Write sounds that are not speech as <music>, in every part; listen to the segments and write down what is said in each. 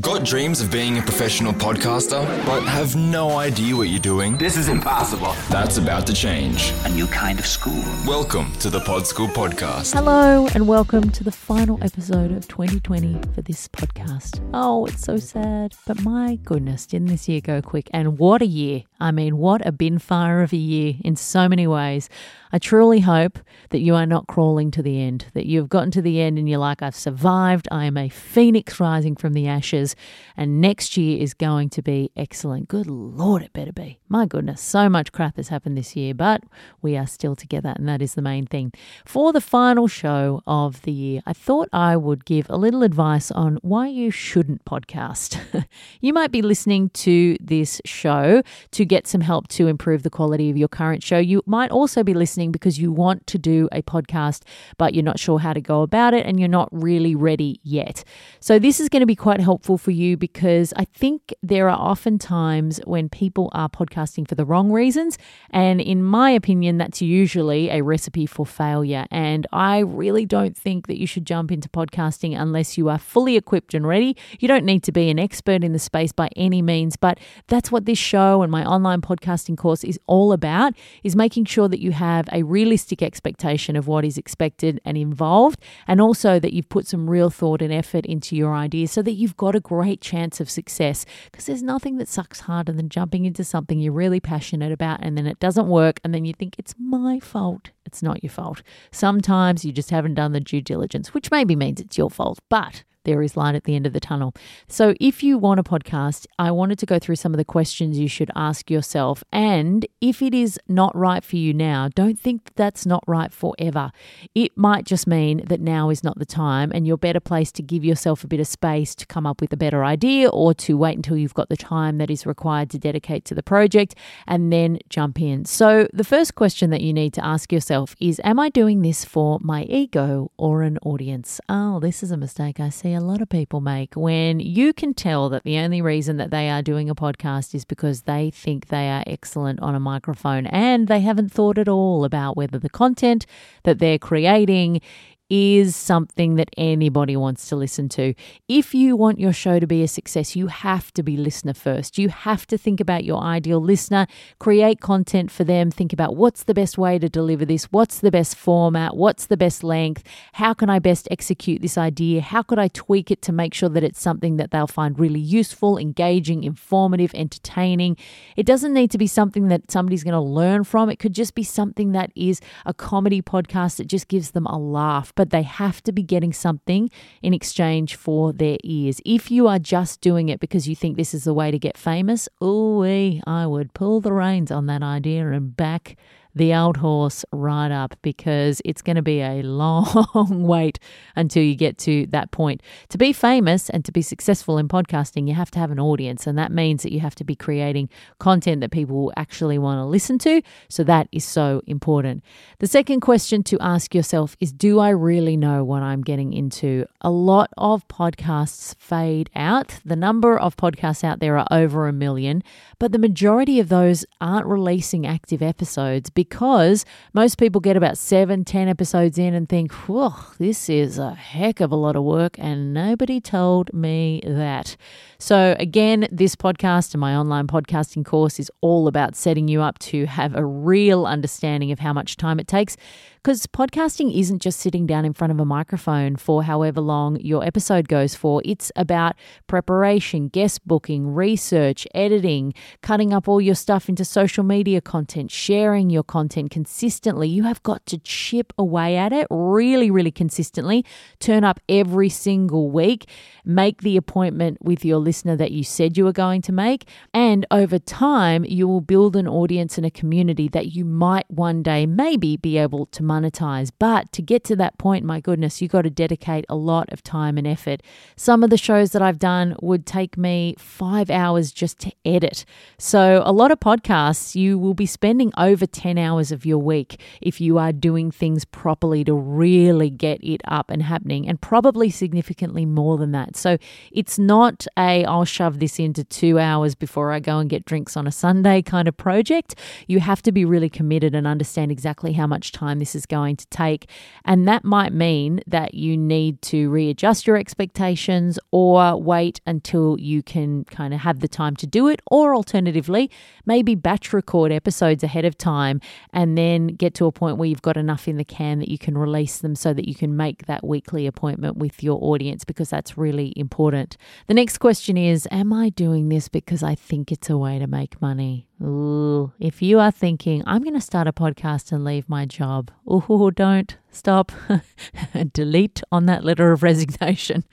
Got dreams of being a professional podcaster, but have no idea what you're doing? This is impossible. That's about to change. A new kind of school. Welcome to the PodSchool Podcast. Hello, and welcome to the final episode of 2020 for this podcast. Oh, it's so sad, but my goodness, didn't this year go quick? And what a year! I mean, what a bin fire of a year in so many ways. I truly hope that you are not crawling to the end, that you've gotten to the end and you're like, I've survived, I am a phoenix rising from the ashes, and next year is going to be excellent. Good Lord, it better be. My goodness, so much crap has happened this year, but we are still together, and that is the main thing. For the final show of the year, I thought I would give a little advice on why you shouldn't podcast. <laughs> you might be listening to this show to get some help to improve the quality of your current show. You might also be listening because you want to do a podcast, but you're not sure how to go about it and you're not really ready yet. So, this is going to be quite helpful for you because I think there are often times when people are podcasting for the wrong reasons. And in my opinion, that's usually a recipe for failure. And I really don't think that you should jump into podcasting unless you are fully equipped and ready. You don't need to be an expert in the space by any means, but that's what this show and my online podcasting course is all about is making sure that you have a realistic expectation of what is expected and involved, and also that you've put some real thought and effort into your ideas so that you've got a great chance of success. Because there's nothing that sucks harder than jumping into something you're really passionate about and then it doesn't work, and then you think it's my fault. It's not your fault. Sometimes you just haven't done the due diligence, which maybe means it's your fault, but there is light at the end of the tunnel. So, if you want a podcast, I wanted to go through some of the questions you should ask yourself. And if it is not right for you now, don't think that that's not right forever. It might just mean that now is not the time, and you're better placed to give yourself a bit of space to come up with a better idea or to wait until you've got the time that is required to dedicate to the project and then jump in. So, the first question that you need to ask yourself is Am I doing this for my ego or an audience? Oh, this is a mistake I see a lot of people make when you can tell that the only reason that they are doing a podcast is because they think they are excellent on a microphone and they haven't thought at all about whether the content that they're creating is something that anybody wants to listen to. If you want your show to be a success, you have to be listener first. You have to think about your ideal listener, create content for them, think about what's the best way to deliver this, what's the best format, what's the best length, how can I best execute this idea, how could I tweak it to make sure that it's something that they'll find really useful, engaging, informative, entertaining. It doesn't need to be something that somebody's going to learn from. It could just be something that is a comedy podcast that just gives them a laugh. But but they have to be getting something in exchange for their ears. If you are just doing it because you think this is the way to get famous, ooh, I would pull the reins on that idea and back the old horse right up because it's going to be a <laughs> long wait until you get to that point. To be famous and to be successful in podcasting, you have to have an audience, and that means that you have to be creating content that people will actually want to listen to. So that is so important. The second question to ask yourself is Do I really know what I'm getting into? A lot of podcasts fade out. The number of podcasts out there are over a million, but the majority of those aren't releasing active episodes because most people get about seven, ten episodes in and think, whoa, this is a heck of a lot of work, and nobody told me that. So, again, this podcast and my online podcasting course is all about setting you up to have a real understanding of how much time it takes because podcasting isn't just sitting down in front of a microphone for however long your episode goes for. It's about preparation, guest booking, research, editing, cutting up all your stuff into social media content, sharing your content consistently. You have got to chip away at it really, really consistently. Turn up every single week. Make the appointment with your listener that you said you were going to make. And over time, you will build an audience and a community that you might one day maybe be able to monetize. But to get to that point, my goodness, you've got to dedicate a lot of time and effort. Some of the shows that I've done would take me five hours just to edit. So, a lot of podcasts, you will be spending over 10 hours of your week if you are doing things properly to really get it up and happening, and probably significantly more than that. So, it's not a I'll shove this into two hours before I go and get drinks on a Sunday kind of project. You have to be really committed and understand exactly how much time this is going to take. And that might mean that you need to readjust your expectations or wait until you can kind of have the time to do it. Or alternatively, maybe batch record episodes ahead of time and then get to a point where you've got enough in the can that you can release them so that you can make that weekly appointment with your audience because that's really important. The next question is Am I doing this because I think it's a way to make money? Ooh, if you are thinking, I'm going to start a podcast and leave my job, ooh, don't stop. <laughs> Delete on that letter of resignation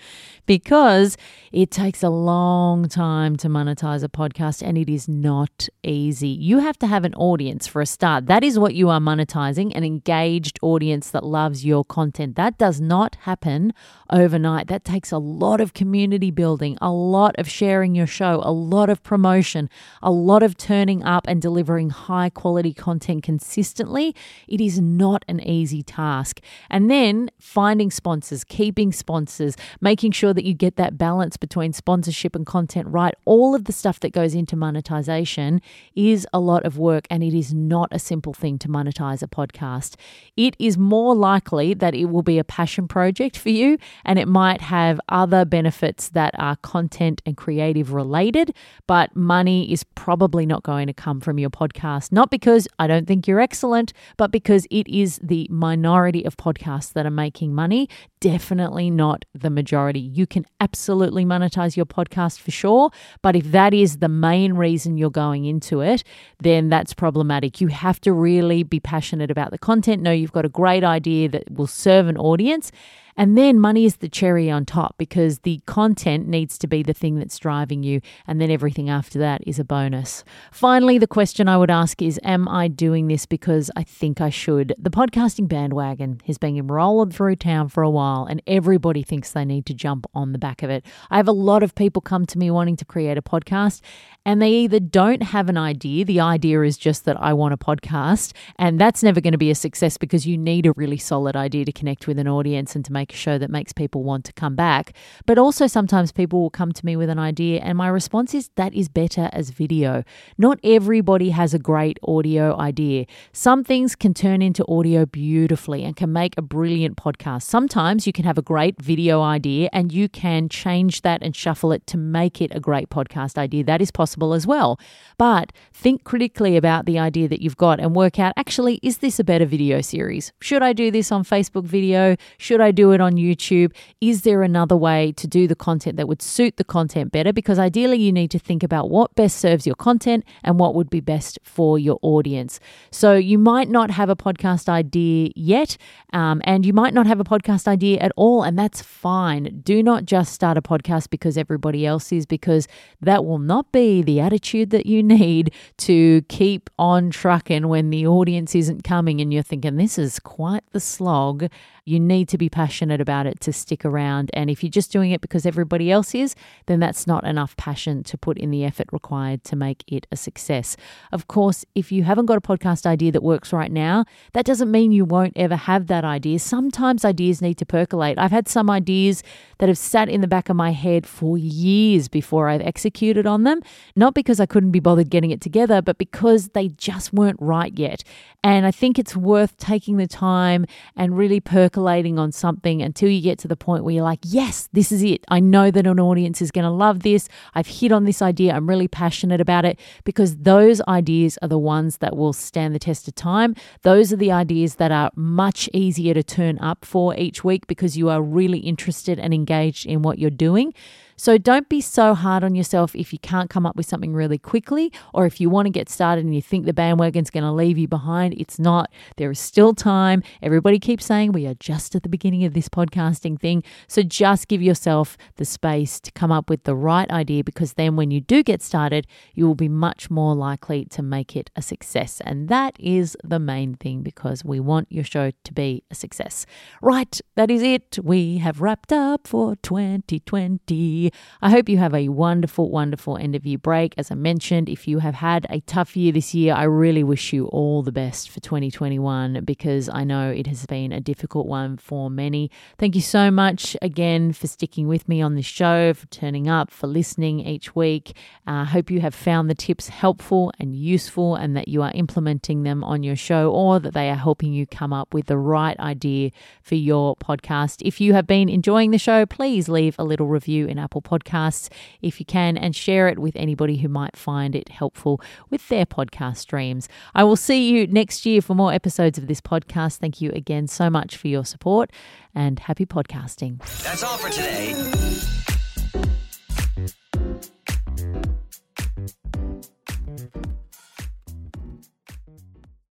because it takes a long time to monetize a podcast and it is not easy. You have to have an audience for a start. That is what you are monetizing an engaged audience that loves your content. That does not happen overnight. That takes a lot of community building, a lot of sharing your show, a lot of promotion, a lot of turning up and delivering high quality content consistently. It is not an easy task. And then finding sponsors, keeping sponsors, making sure that you get that balance between sponsorship and content right. All of the stuff that goes into monetization is a lot of work and it is not a simple thing to monetize a podcast. It is more likely that it will be a passion project for you and it might have other benefits that are content and creative related, but money is probably not going to come from your podcast. Not because I don't think you're excellent, but because it is the minority of podcasts that are making money, definitely not the majority. You can absolutely monetize your podcast for sure, but if that is the main reason you're going into it, then that's problematic. You have to really be passionate about the content, know you've got a great idea that will serve an audience and then money is the cherry on top because the content needs to be the thing that's driving you. And then everything after that is a bonus. Finally, the question I would ask is Am I doing this because I think I should? The podcasting bandwagon has been rolling through town for a while, and everybody thinks they need to jump on the back of it. I have a lot of people come to me wanting to create a podcast, and they either don't have an idea, the idea is just that I want a podcast, and that's never going to be a success because you need a really solid idea to connect with an audience and to make a show that makes people want to come back. But also, sometimes people will come to me with an idea, and my response is that is better as video. Not everybody has a great audio idea. Some things can turn into audio beautifully and can make a brilliant podcast. Sometimes you can have a great video idea and you can change that and shuffle it to make it a great podcast idea. That is possible as well. But think critically about the idea that you've got and work out actually, is this a better video series? Should I do this on Facebook video? Should I do it on YouTube? Is there another way to do the content that would suit the content better? Because ideally, you need to think about what best serves your content and what would be best for your audience. So you might not have a podcast idea yet, um, and you might not have a podcast idea at all, and that's fine. Do not just start a podcast because everybody else is, because that will not be the attitude that you need to keep on trucking when the audience isn't coming and you're thinking, this is quite the slog. You need to be passionate about it to stick around. And if you're just doing it because everybody else is, then that's not enough passion to put in the effort required to make it a success. Of course, if you haven't got a podcast idea that works right now, that doesn't mean you won't ever have that idea. Sometimes ideas need to percolate. I've had some ideas that have sat in the back of my head for years before I've executed on them, not because I couldn't be bothered getting it together, but because they just weren't right yet. And I think it's worth taking the time and really percolating on something until you get to the point where you're like, yes, this is it. I know that an audience is going to love this. I've hit on this idea. I'm really passionate about it because those ideas are the ones that will stand the test of time. Those are the ideas that are much easier to turn up for each week because you are really interested and engaged in what you're doing. So don't be so hard on yourself if you can't come up with something really quickly, or if you want to get started and you think the bandwagon's going to leave you behind. It's not. There is still time. Everybody keeps saying we are just at the beginning of this podcasting thing. So just give yourself the space to come up with the right idea because then when you do get started, you will be much more likely to make it a success. And that is the main thing because we want your show to be a success. Right, that is it. We have wrapped up for 2020. I hope you have a wonderful, wonderful end of year break. As I mentioned, if you have had a tough year this year, I really wish you all the best for 2021 because I know it has been a difficult one for many. Thank you so much again for sticking with me on this show, for turning up, for listening each week. I uh, hope you have found the tips helpful and useful and that you are implementing them on your show or that they are helping you come up with the right idea for your podcast. If you have been enjoying the show, please leave a little review in Apple Podcasts if you can and share it with anybody who might find it helpful with their podcast streams. I will see you next year for more episodes of this podcast. Thank you again so much for your support and happy podcasting. That's all for today.